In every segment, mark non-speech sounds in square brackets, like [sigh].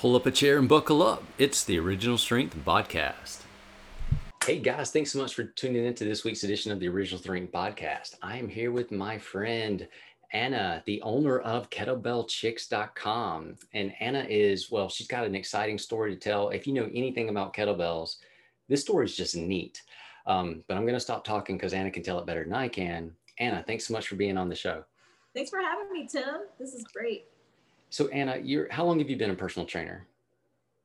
Pull up a chair and buckle up. It's the Original Strength Podcast. Hey guys, thanks so much for tuning in to this week's edition of the Original Strength Podcast. I am here with my friend Anna, the owner of kettlebellchicks.com. And Anna is, well, she's got an exciting story to tell. If you know anything about kettlebells, this story is just neat. Um, but I'm going to stop talking because Anna can tell it better than I can. Anna, thanks so much for being on the show. Thanks for having me, Tim. This is great. So Anna, you're how long have you been a personal trainer?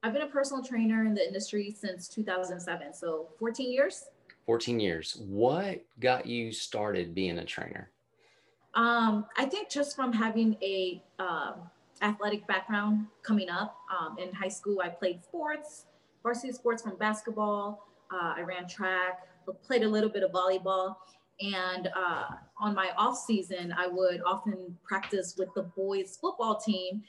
I've been a personal trainer in the industry since 2007, so 14 years. 14 years. What got you started being a trainer? Um, I think just from having a um, athletic background coming up um, in high school, I played sports, varsity sports from basketball. Uh, I ran track, played a little bit of volleyball, and uh, on my off season, I would often practice with the boys football team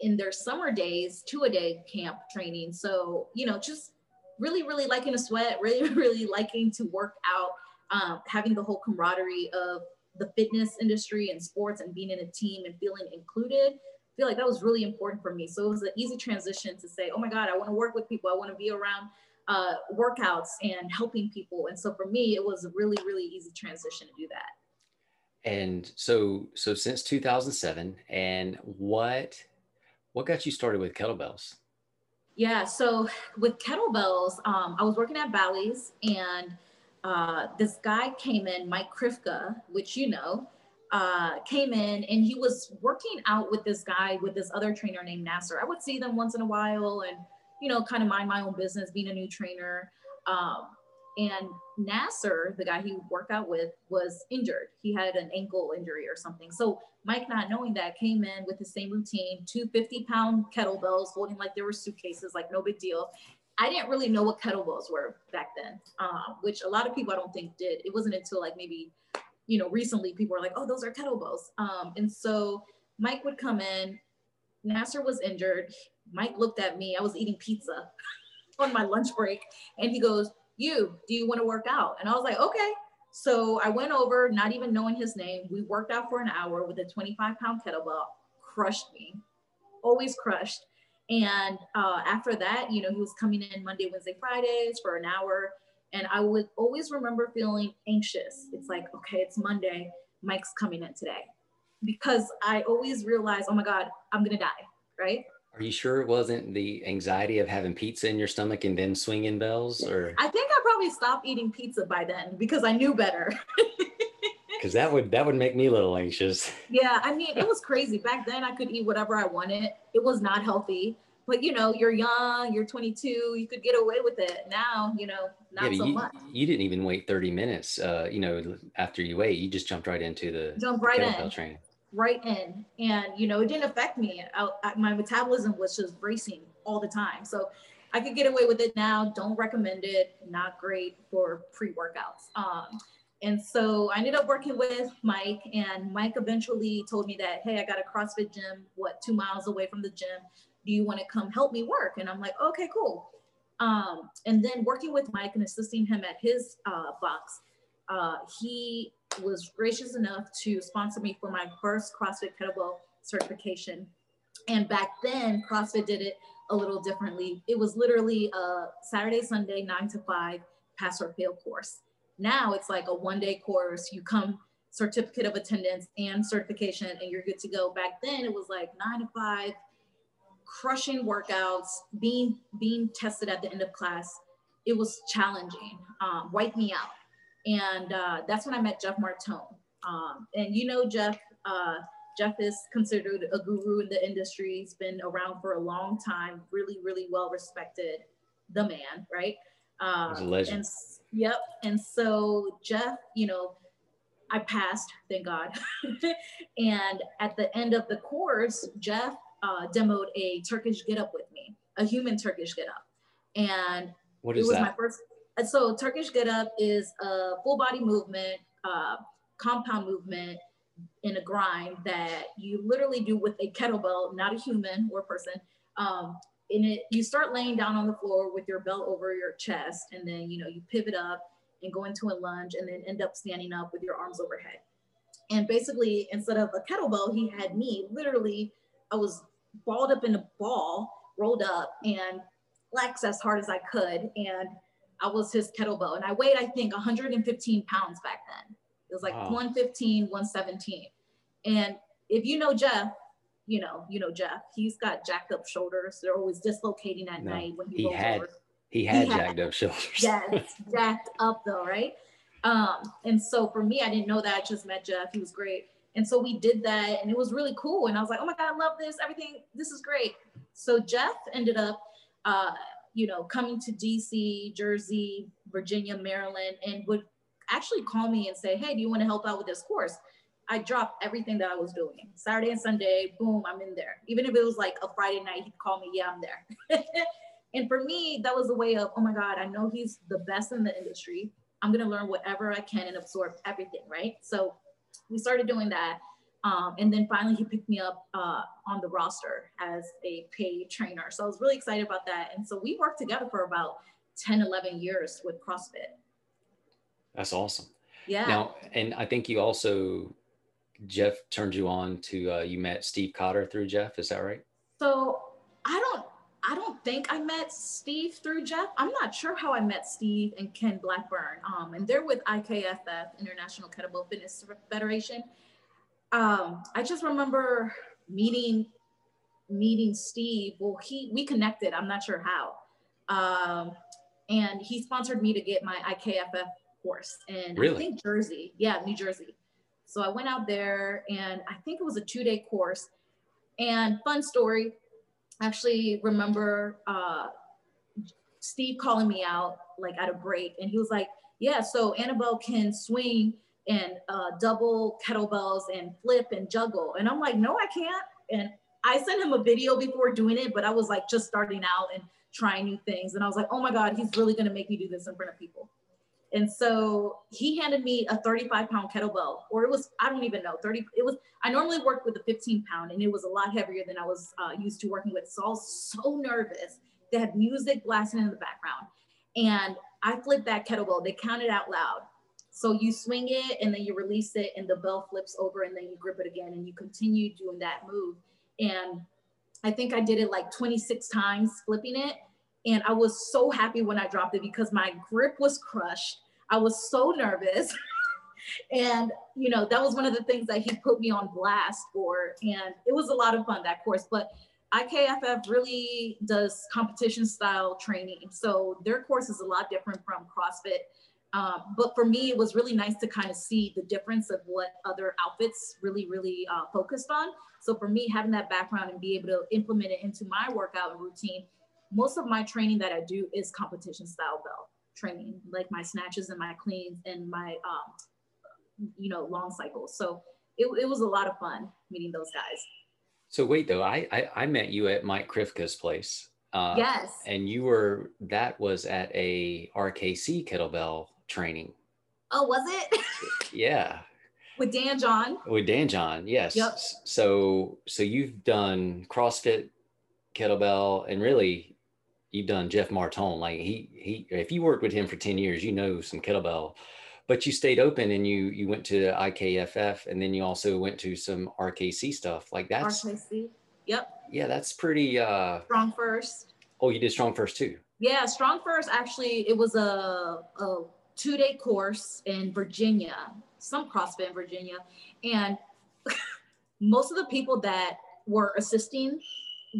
in their summer days, two a day camp training. So, you know, just really, really liking to sweat, [laughs] really, really liking to work out, um, having the whole camaraderie of the fitness industry and sports and being in a team and feeling included. I feel like that was really important for me. So it was an easy transition to say, oh my God, I want to work with people. I want to be around uh, workouts and helping people. And so for me, it was a really, really easy transition to do that. And so, so since 2007, and what, what got you started with kettlebells? Yeah, so with kettlebells, um, I was working at Bally's, and uh, this guy came in, Mike Krivka, which you know, uh, came in, and he was working out with this guy with this other trainer named Nasser. I would see them once in a while, and you know, kind of mind my own business, being a new trainer. Um, and Nasser, the guy he worked out with, was injured. He had an ankle injury or something. So Mike, not knowing that, came in with the same routine, two 50 pound kettlebells, holding like they were suitcases, like no big deal. I didn't really know what kettlebells were back then, um, which a lot of people I don't think did. It wasn't until like maybe, you know, recently people were like, oh, those are kettlebells. Um, and so Mike would come in. Nasser was injured. Mike looked at me. I was eating pizza [laughs] on my lunch break, and he goes, "You, do you want to work out?" And I was like, "Okay." So I went over, not even knowing his name. We worked out for an hour with a 25 pound kettlebell. Crushed me, always crushed. And uh, after that, you know, he was coming in Monday, Wednesday, Fridays for an hour. And I would always remember feeling anxious. It's like, okay, it's Monday. Mike's coming in today. Because I always realized, oh my God, I'm going to die, right? Are you sure it wasn't the anxiety of having pizza in your stomach and then swinging bells or I think I probably stopped eating pizza by then because I knew better. [laughs] Cuz that would that would make me a little anxious. [laughs] Yeah, I mean, it was crazy. Back then I could eat whatever I wanted. It was not healthy. But you know, you're young, you're 22, you could get away with it. Now, you know, not yeah, so you, much. You didn't even wait 30 minutes uh, you know, after you ate, you just jumped right into the jump right in. training right in. And you know it didn't affect me. I, I, my metabolism was just racing all the time. So i could get away with it now. Don't recommend it. Not great for pre-workouts. Um, and so i ended up working with mike and mike eventually told me that hey i got a crossfit gym what two miles away from the gym. Do you want to come help me work? And i'm like okay cool. Um, and then working with mike and assisting him at his uh, box uh, he was gracious enough to sponsor me for my first CrossFit kettlebell certification. And back then, CrossFit did it a little differently. It was literally a Saturday, Sunday, nine to five pass or fail course. Now it's like a one day course. You come certificate of attendance and certification, and you're good to go. Back then, it was like nine to five, crushing workouts, being being tested at the end of class. It was challenging. Um, wipe me out and uh, that's when I met Jeff Martone. Um, and you know, Jeff, uh, Jeff is considered a guru in the industry. He's been around for a long time, really, really well respected, the man, right? Um, He's a legend. And, yep. And so Jeff, you know, I passed, thank God. [laughs] and at the end of the course, Jeff uh, demoed a Turkish get up with me, a human Turkish get up. And what is it was that? my first and so Turkish Get Up is a full body movement, uh, compound movement in a grind that you literally do with a kettlebell, not a human or person. Um, in it, you start laying down on the floor with your belt over your chest, and then you know you pivot up and go into a lunge, and then end up standing up with your arms overhead. And basically, instead of a kettlebell, he had me literally. I was balled up in a ball, rolled rolled up and flexed as hard as I could. And I was his kettlebell. And I weighed, I think, 115 pounds back then. It was like wow. 115, 117. And if you know Jeff, you know, you know Jeff. He's got jacked up shoulders. They're always dislocating at no, night when he, he had over. he had he jacked had, up shoulders. [laughs] yes, jacked up though, right? Um, and so for me, I didn't know that. I just met Jeff. He was great. And so we did that and it was really cool. And I was like, oh my God, I love this. Everything, this is great. So Jeff ended up, uh, you know, coming to DC, Jersey, Virginia, Maryland, and would actually call me and say, hey, do you want to help out with this course? I dropped everything that I was doing. Saturday and Sunday, boom, I'm in there. Even if it was like a Friday night, he'd call me, yeah, I'm there. [laughs] and for me, that was a way of, oh my God, I know he's the best in the industry. I'm gonna learn whatever I can and absorb everything, right? So we started doing that. Um, and then finally he picked me up uh, on the roster as a paid trainer. So I was really excited about that. And so we worked together for about 10, 11 years with CrossFit. That's awesome. Yeah. Now, and I think you also, Jeff turned you on to, uh, you met Steve Cotter through Jeff. Is that right? So I don't, I don't think I met Steve through Jeff. I'm not sure how I met Steve and Ken Blackburn. Um, and they're with IKFF, International Kettlebell Fitness Federation. Um, I just remember meeting meeting Steve. Well, he we connected. I'm not sure how. Um, and he sponsored me to get my IKFF course in really? I think Jersey. Yeah, New Jersey. So I went out there and I think it was a two day course. And fun story, actually remember uh, Steve calling me out like at a break, and he was like, "Yeah, so Annabelle can swing and uh, double kettlebells and flip and juggle," and I'm like, "No, I can't." And I sent him a video before doing it, but I was like just starting out and trying new things, and I was like, "Oh my God, he's really gonna make me do this in front of people." And so he handed me a 35 pound kettlebell, or it was, I don't even know, 30, it was, I normally worked with a 15 pound and it was a lot heavier than I was uh, used to working with. So I was so nervous. They had music blasting in the background. And I flipped that kettlebell, they counted out loud. So you swing it and then you release it and the bell flips over and then you grip it again and you continue doing that move. And I think I did it like 26 times flipping it. And I was so happy when I dropped it because my grip was crushed. I was so nervous. [laughs] and, you know, that was one of the things that he put me on blast for. And it was a lot of fun, that course. But IKFF really does competition style training. So their course is a lot different from CrossFit. Um, but for me, it was really nice to kind of see the difference of what other outfits really, really uh, focused on. So for me, having that background and be able to implement it into my workout routine, most of my training that I do is competition style bell training, like my snatches and my cleans and my, um, you know, long cycles. So it, it was a lot of fun meeting those guys. So wait though, I, I, I met you at Mike Krivka's place. Uh, yes. And you were that was at a RKC kettlebell training. Oh, was it? [laughs] yeah. With Dan John. With Dan John, yes. Yep. So so you've done CrossFit, kettlebell, and really you've done Jeff Martone. Like he he if you worked with him for 10 years, you know some kettlebell. But you stayed open and you you went to IKFF and then you also went to some RKC stuff. Like that's RKC. Yep. Yeah, that's pretty uh strong first. Oh, you did strong first too. Yeah, strong first actually it was a a two-day course in Virginia, some CrossFit in Virginia. And [laughs] most of the people that were assisting,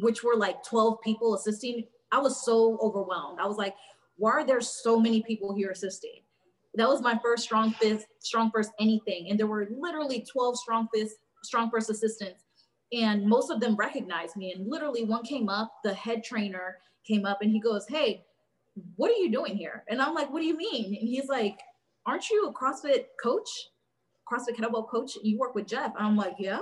which were like 12 people assisting, I was so overwhelmed. I was like, why are there so many people here assisting? That was my first strong fist, strong first anything. And there were literally 12 strong fist, strong first assistants. And most of them recognized me. And literally one came up, the head trainer came up and he goes, Hey, what are you doing here? And I'm like, what do you mean? And he's like, aren't you a CrossFit coach? CrossFit kettlebell coach? You work with Jeff. And I'm like, yeah.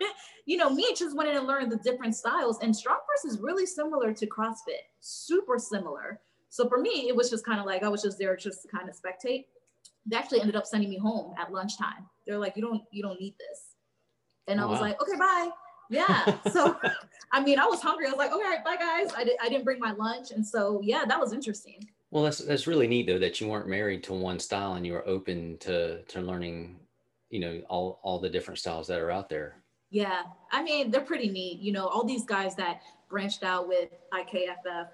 [laughs] you know, me just wanted to learn the different styles. And strong first is really similar to CrossFit, super similar. So for me, it was just kind of like I was just there just to kind of spectate. They actually ended up sending me home at lunchtime. They're like, you don't, you don't need this. And I oh, was like, okay, bye. Yeah. So, [laughs] I mean, I was hungry. I was like, okay, bye guys. I, did, I didn't bring my lunch. And so, yeah, that was interesting. Well, that's, that's really neat though, that you weren't married to one style and you were open to, to learning, you know, all, all the different styles that are out there. Yeah, I mean, they're pretty neat. You know, all these guys that branched out with IKFF,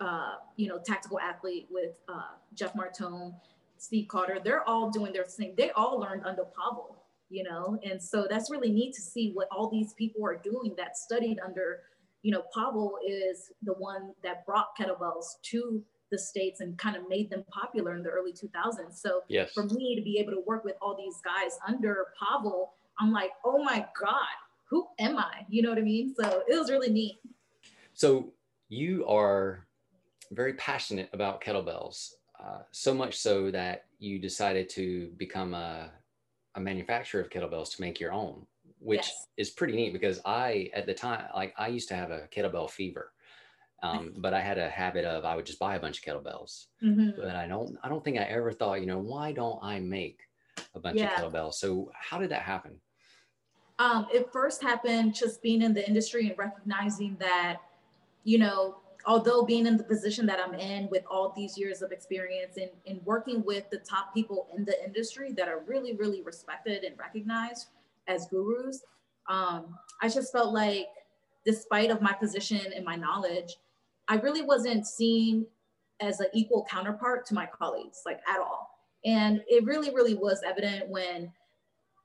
uh, you know, tactical athlete with uh, Jeff Martone, Steve Cotter. They're all doing their thing. They all learned under Pavel, you know, and so that's really neat to see what all these people are doing that studied under, you know, Pavel is the one that brought kettlebells to the states and kind of made them popular in the early 2000s. So yes. for me to be able to work with all these guys under Pavel, I'm like, oh my God, who am I? You know what I mean? So it was really neat. So you are very passionate about kettlebells, uh, so much so that you decided to become a, a manufacturer of kettlebells to make your own, which yes. is pretty neat because I, at the time, like I used to have a kettlebell fever. Um, but I had a habit of I would just buy a bunch of kettlebells. Mm-hmm. But I don't I don't think I ever thought, you know, why don't I make a bunch yeah. of kettlebells? So how did that happen? Um, it first happened just being in the industry and recognizing that, you know, although being in the position that I'm in with all these years of experience and, and working with the top people in the industry that are really, really respected and recognized as gurus, um, I just felt like despite of my position and my knowledge, I really wasn't seen as an equal counterpart to my colleagues, like at all. And it really, really was evident when,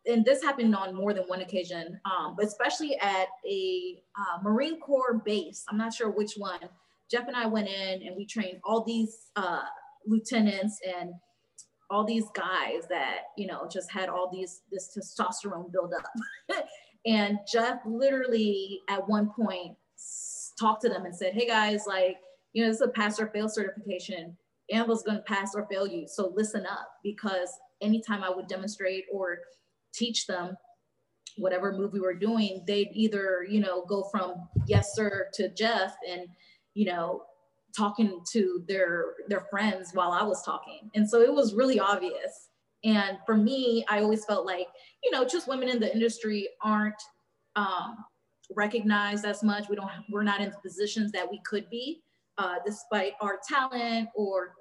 and this happened on more than one occasion, um, but especially at a uh, Marine Corps base. I'm not sure which one. Jeff and I went in and we trained all these uh, lieutenants and all these guys that you know just had all these this testosterone build up [laughs] and jeff literally at one point talked to them and said, hey guys, like, you know, this is a pass or fail certification. Anvil's going to pass or fail you. So listen up because anytime I would demonstrate or teach them whatever move we were doing, they'd either, you know, go from yes, sir to Jeff and, you know, talking to their their friends while I was talking. And so it was really obvious. And for me, I always felt like, you know, just women in the industry aren't um, recognized as much. We don't, we're not in the positions that we could be, uh, despite our talent or,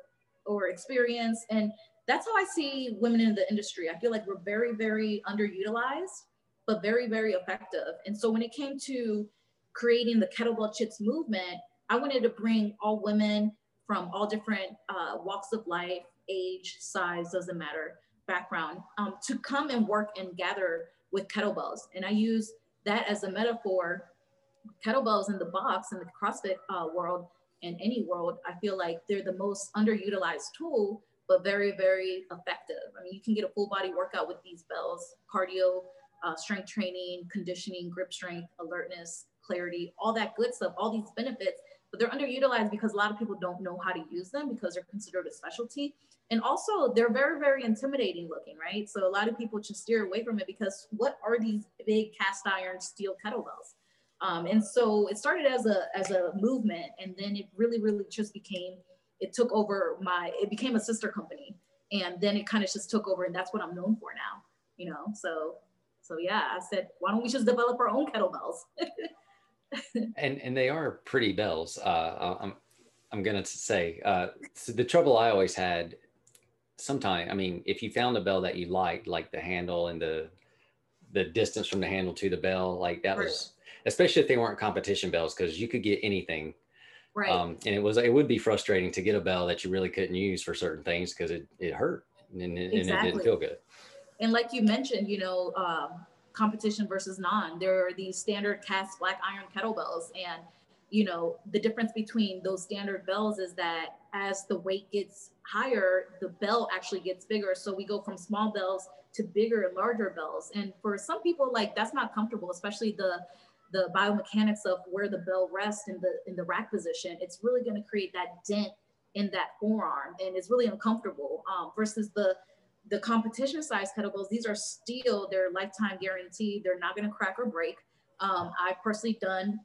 or experience. And that's how I see women in the industry. I feel like we're very, very underutilized, but very, very effective. And so when it came to creating the kettlebell chicks movement, I wanted to bring all women from all different uh, walks of life, age, size, doesn't matter, background, um, to come and work and gather with kettlebells. And I use that as a metaphor, kettlebells in the box in the CrossFit uh, world and any world, I feel like they're the most underutilized tool, but very, very effective. I mean, you can get a full body workout with these bells, cardio, uh, strength training, conditioning, grip strength, alertness, clarity, all that good stuff, all these benefits, but they're underutilized because a lot of people don't know how to use them because they're considered a specialty. And also they're very, very intimidating looking, right? So a lot of people just steer away from it because what are these big cast iron steel kettlebells? Um, and so it started as a as a movement, and then it really, really just became. It took over my. It became a sister company, and then it kind of just took over, and that's what I'm known for now. You know, so so yeah, I said, why don't we just develop our own kettlebells? [laughs] [laughs] and and they are pretty bells. Uh, I'm I'm gonna say uh, so the trouble I always had sometimes, I mean, if you found a bell that you liked, like the handle and the the distance from the handle to the bell, like that right. was, especially if they weren't competition bells, because you could get anything. Right. Um, and it was it would be frustrating to get a bell that you really couldn't use for certain things because it it hurt and, and, exactly. and, it didn't feel good. And like you mentioned, you know, um, competition versus non. There are these standard cast black iron kettlebells, and you know the difference between those standard bells is that as the weight gets higher, the bell actually gets bigger. So we go from small bells to bigger and larger bells. And for some people, like that's not comfortable, especially the the biomechanics of where the bell rests in the in the rack position. It's really going to create that dent in that forearm, and it's really uncomfortable. Um, versus the the competition size kettlebells, these are steel. They're lifetime guaranteed. They're not going to crack or break. Um, I've personally done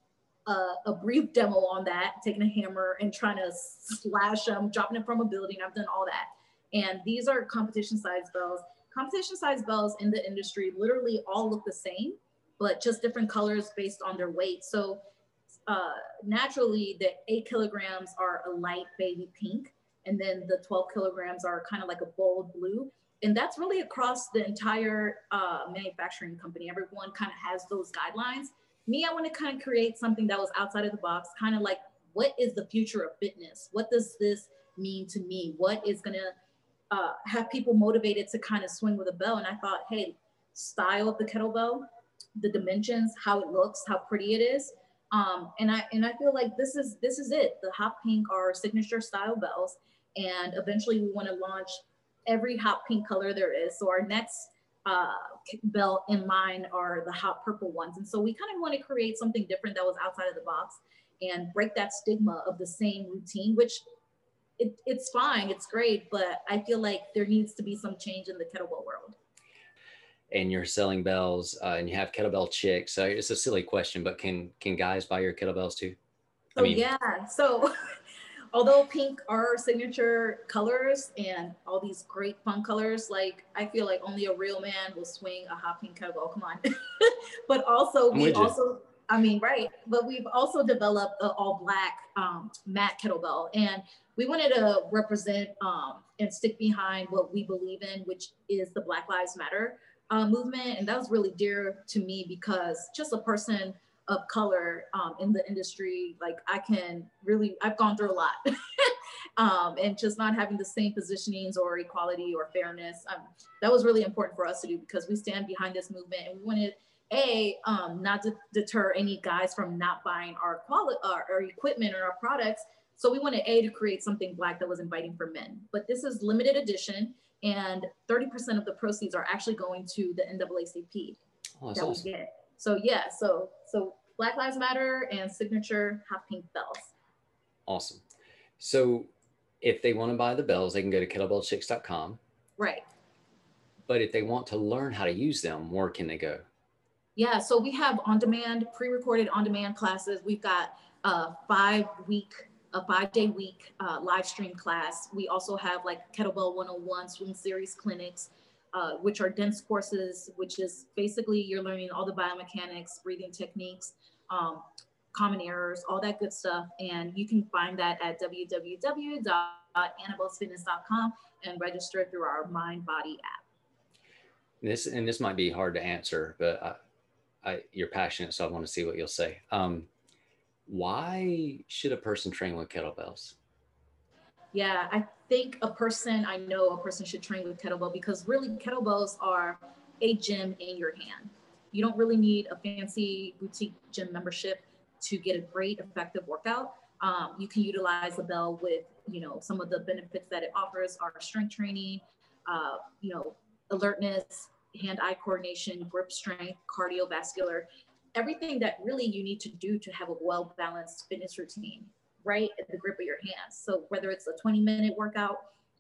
a, a, brief demo on that, taking a hammer and trying to slash them, dropping it from a building. I've done all that. And these are competition size bells. Competition size bells in the industry literally all look the same, but just different colors based on their weight. So uh, naturally, the eight kilograms are a light baby pink, and then the 12 kilograms are kind of like a bold blue. And that's really across the entire uh, manufacturing company. Everyone kind of has those guidelines me, I want to kind of create something that was outside of the box, kind of like what is the future of fitness? What does this mean to me? What is going to uh, have people motivated to kind of swing with a bell? And I thought, hey, style of the kettlebell, the dimensions, how it looks, how pretty it is. Um, and I and I feel like this is this is it. The hot pink are signature style bells, and eventually we want to launch every hot pink color there is. So our next uh, belt in line are the hot purple ones. And so we kind of want to create something different that was outside of the box and break that stigma of the same routine, which it, it's fine, it's great, but I feel like there needs to be some change in the kettlebell world. And you're selling bells, uh, and you have kettlebell chicks. So it's a silly question, but can can guys buy your kettlebells too? I mean, yeah. So [laughs] although pink are signature colors and all these great fun colors, like I feel like only a real man will swing a hot pink kettlebell. Come on. [laughs] but also we also I mean, right. But we've also developed an all black um, matte kettlebell and we wanted to represent um, and stick behind what we believe in, which is the Black Lives Matter uh, movement. And that was really dear to me because just a person of color um, in the industry, like I can really, I've gone through a lot. [laughs] um, and just not having the same positionings or equality or fairness. Um, that was really important for us to do because we stand behind this movement and we wanted a um, not to deter any guys from not buying our quality our, our equipment or our products. So we wanted a to create something black that was inviting for men. But this is limited edition, and 30% of the proceeds are actually going to the NAACP oh, that awesome. we get. So yeah, so so Black Lives Matter and signature hot pink bells. Awesome. So if they want to buy the bells, they can go to kettlebellchicks.com. Right. But if they want to learn how to use them, where can they go? Yeah, so we have on-demand, pre-recorded on-demand classes. We've got a five-week, a five-day week uh, live stream class. We also have like Kettlebell 101 swim series clinics uh, which are dense courses, which is basically you're learning all the biomechanics, breathing techniques, um, common errors, all that good stuff. And you can find that at www.annabellsfitness.com and register through our Mind Body app. This and this might be hard to answer, but I, I, you're passionate, so I want to see what you'll say. Um, why should a person train with kettlebells? Yeah, I think a person, I know a person should train with kettlebell because really kettlebells are a gym in your hand. You don't really need a fancy boutique gym membership to get a great effective workout. Um, you can utilize the bell with, you know, some of the benefits that it offers are strength training, uh, you know, alertness, hand-eye coordination, grip strength, cardiovascular, everything that really you need to do to have a well-balanced fitness routine right at the grip of your hands. So whether it's a 20 minute workout,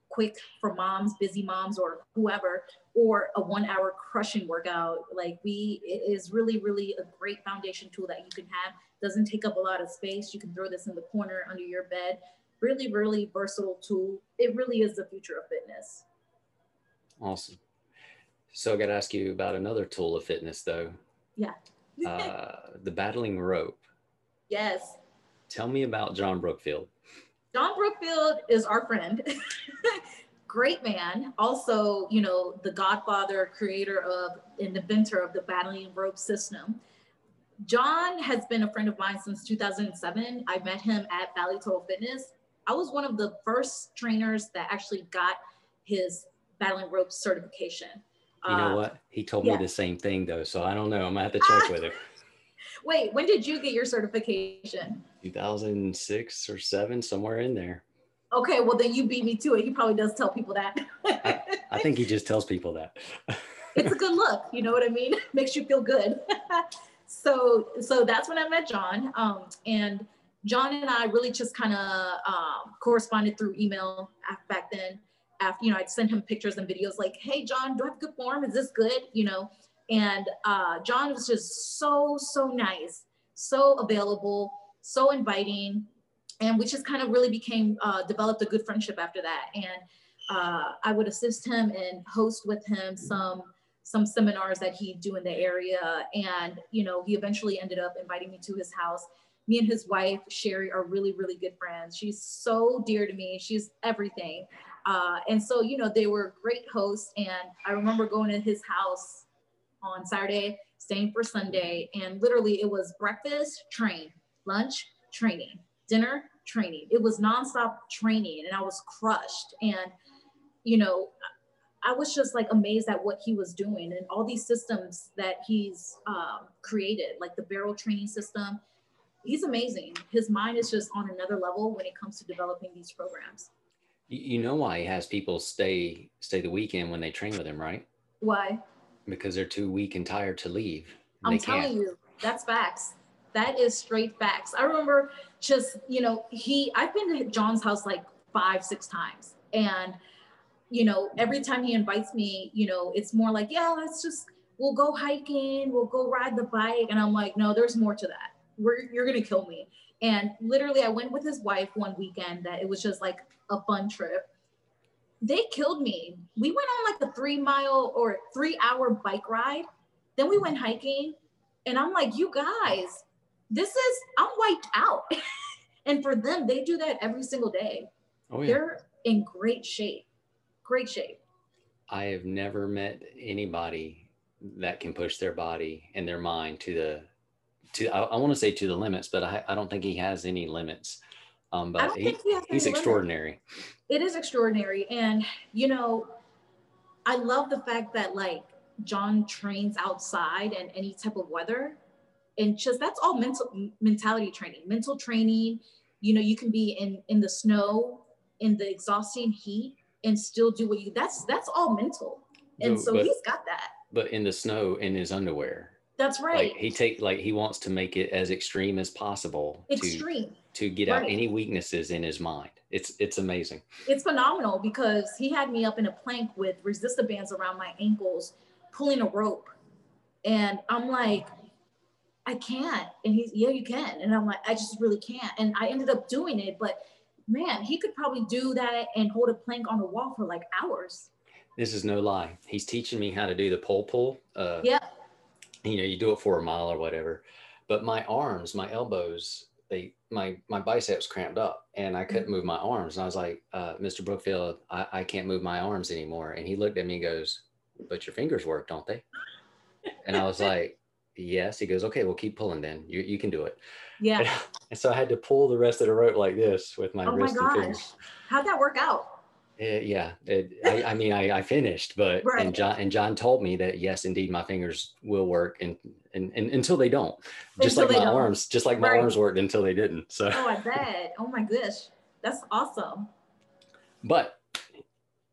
quick for moms, busy moms, or whoever, or a one hour crushing workout, like we, it is really, really a great foundation tool that you can have. Doesn't take up a lot of space. You can throw this in the corner under your bed. Really, really versatile tool. It really is the future of fitness. Awesome. So I got to ask you about another tool of fitness, though. Yeah. [laughs] uh, the battling rope. Yes. Tell me about John Brookfield. John Brookfield is our friend. [laughs] Great man. Also, you know, the godfather, creator of, and inventor of the battling rope system. John has been a friend of mine since 2007. I met him at Bally Total Fitness. I was one of the first trainers that actually got his battling rope certification. You know uh, what? He told yeah. me the same thing though, so I don't know. I'm gonna have to check with him. [laughs] Wait, when did you get your certification? 2006 or seven, somewhere in there. Okay, well then you beat me to it. He probably does tell people that. I, I think he just tells people that. [laughs] it's a good look, you know what I mean? [laughs] Makes you feel good. [laughs] so, so that's when I met John, um, and John and I really just kind of um, corresponded through email back then. After you know, I'd send him pictures and videos like, "Hey, John, do I have good form? Is this good?" You know, and uh, John was just so, so nice, so available, so inviting. And we just kind of really became, uh, developed a good friendship after that. And uh, I would assist him and host with him some some seminars that he'd do in the area. And, you know, he eventually ended up inviting me to his house. Me and his wife, Sherry, are really, really good friends. She's so dear to me. She's everything. Uh, and so, you know, they were great hosts. And I remember going to his house on Saturday staying for Sunday. And literally, it was breakfast, train, lunch, training, dinner, training. It was nonstop training, and I was crushed. And, you know, I was just like amazed at what he was doing and all these systems that he's um, created, like the barrel training system. He's amazing. His mind is just on another level when it comes to developing these programs. You know why he has people stay stay the weekend when they train with him, right? Why? Because they're too weak and tired to leave. I'm telling can't. you, that's facts. That is straight facts. I remember just, you know, he I've been to John's house like five, six times. And you know, every time he invites me, you know, it's more like, yeah, let's just, we'll go hiking, we'll go ride the bike. And I'm like, no, there's more to that. We're, you're going to kill me. And literally, I went with his wife one weekend that it was just like a fun trip. They killed me. We went on like a three mile or three hour bike ride. Then we went hiking. And I'm like, you guys, this is, I'm wiped out. [laughs] and for them, they do that every single day. Oh, yeah. They're in great shape great shape. I have never met anybody that can push their body and their mind to the to I, I want to say to the limits, but I, I don't think he has any limits. Um, but he, he he's extraordinary. It is extraordinary, and you know, I love the fact that like John trains outside and any type of weather, and just that's all mental mentality training, mental training. You know, you can be in in the snow, in the exhausting heat, and still do what you that's that's all mental. And so but, he's got that. but in the snow in his underwear. That's right like he take like he wants to make it as extreme as possible extreme. to, to get right. out any weaknesses in his mind it's it's amazing it's phenomenal because he had me up in a plank with resistor bands around my ankles pulling a rope and i'm like i can't and he's yeah you can and i'm like i just really can't and i ended up doing it but man, he could probably do that and hold a plank on the wall for like hours. This is no lie. He's teaching me how to do the pole pull. Uh, yeah. You know, you do it for a mile or whatever, but my arms, my elbows, they, my, my biceps cramped up and I couldn't move my arms. And I was like, uh, Mr. Brookfield, I, I can't move my arms anymore. And he looked at me and goes, but your fingers work, don't they? And I was like, yes. He goes, okay, well, keep pulling then. You, you can do it. Yeah. [laughs] And so I had to pull the rest of the rope like this with my oh wrist my gosh. and fingers. How'd that work out? It, yeah, it, I, I, mean, I, I finished, but [laughs] right. and John and John told me that yes, indeed, my fingers will work, and and, and until they don't, just until like my don't. arms, just like my right. arms worked until they didn't. So. Oh, I bet. Oh my gosh, that's awesome. But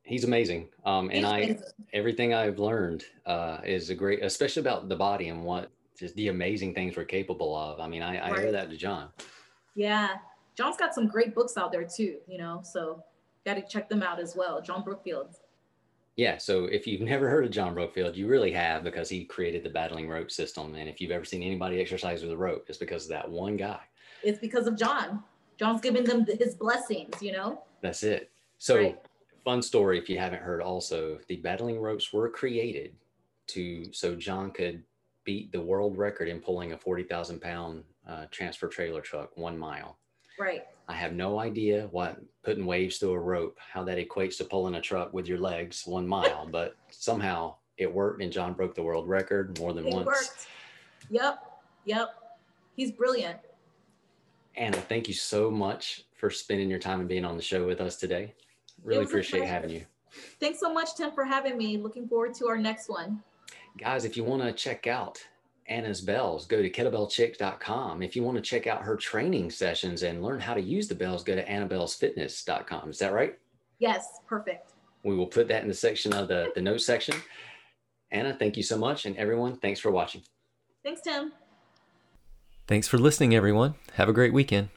he's amazing, um, and he's I amazing. everything I've learned uh, is a great, especially about the body and what just the amazing things we're capable of. I mean, I, I hear that to John. Yeah. John's got some great books out there too, you know, so got to check them out as well. John Brookfield. Yeah. So if you've [laughs] never heard of John Brookfield, you really have because he created the battling rope system. And if you've ever seen anybody exercise with a rope, it's because of that one guy. It's because of John. John's giving them his blessings, you know? That's it. So, right. fun story if you haven't heard also, the battling ropes were created to so John could beat the world record in pulling a 40,000 pound uh, transfer trailer truck one mile. Right. I have no idea what putting waves through a rope, how that equates to pulling a truck with your legs one mile, [laughs] but somehow it worked and John broke the world record more than it once. Worked. Yep. Yep. He's brilliant. Anna, thank you so much for spending your time and being on the show with us today. Really appreciate having you. Thanks so much, Tim, for having me. Looking forward to our next one guys, if you want to check out Anna's bells, go to kettlebellchick.com. If you want to check out her training sessions and learn how to use the bells, go to annabellsfitness.com. Is that right? Yes, perfect. We will put that in the section of the, the notes section. Anna, thank you so much. And everyone, thanks for watching. Thanks, Tim. Thanks for listening, everyone. Have a great weekend.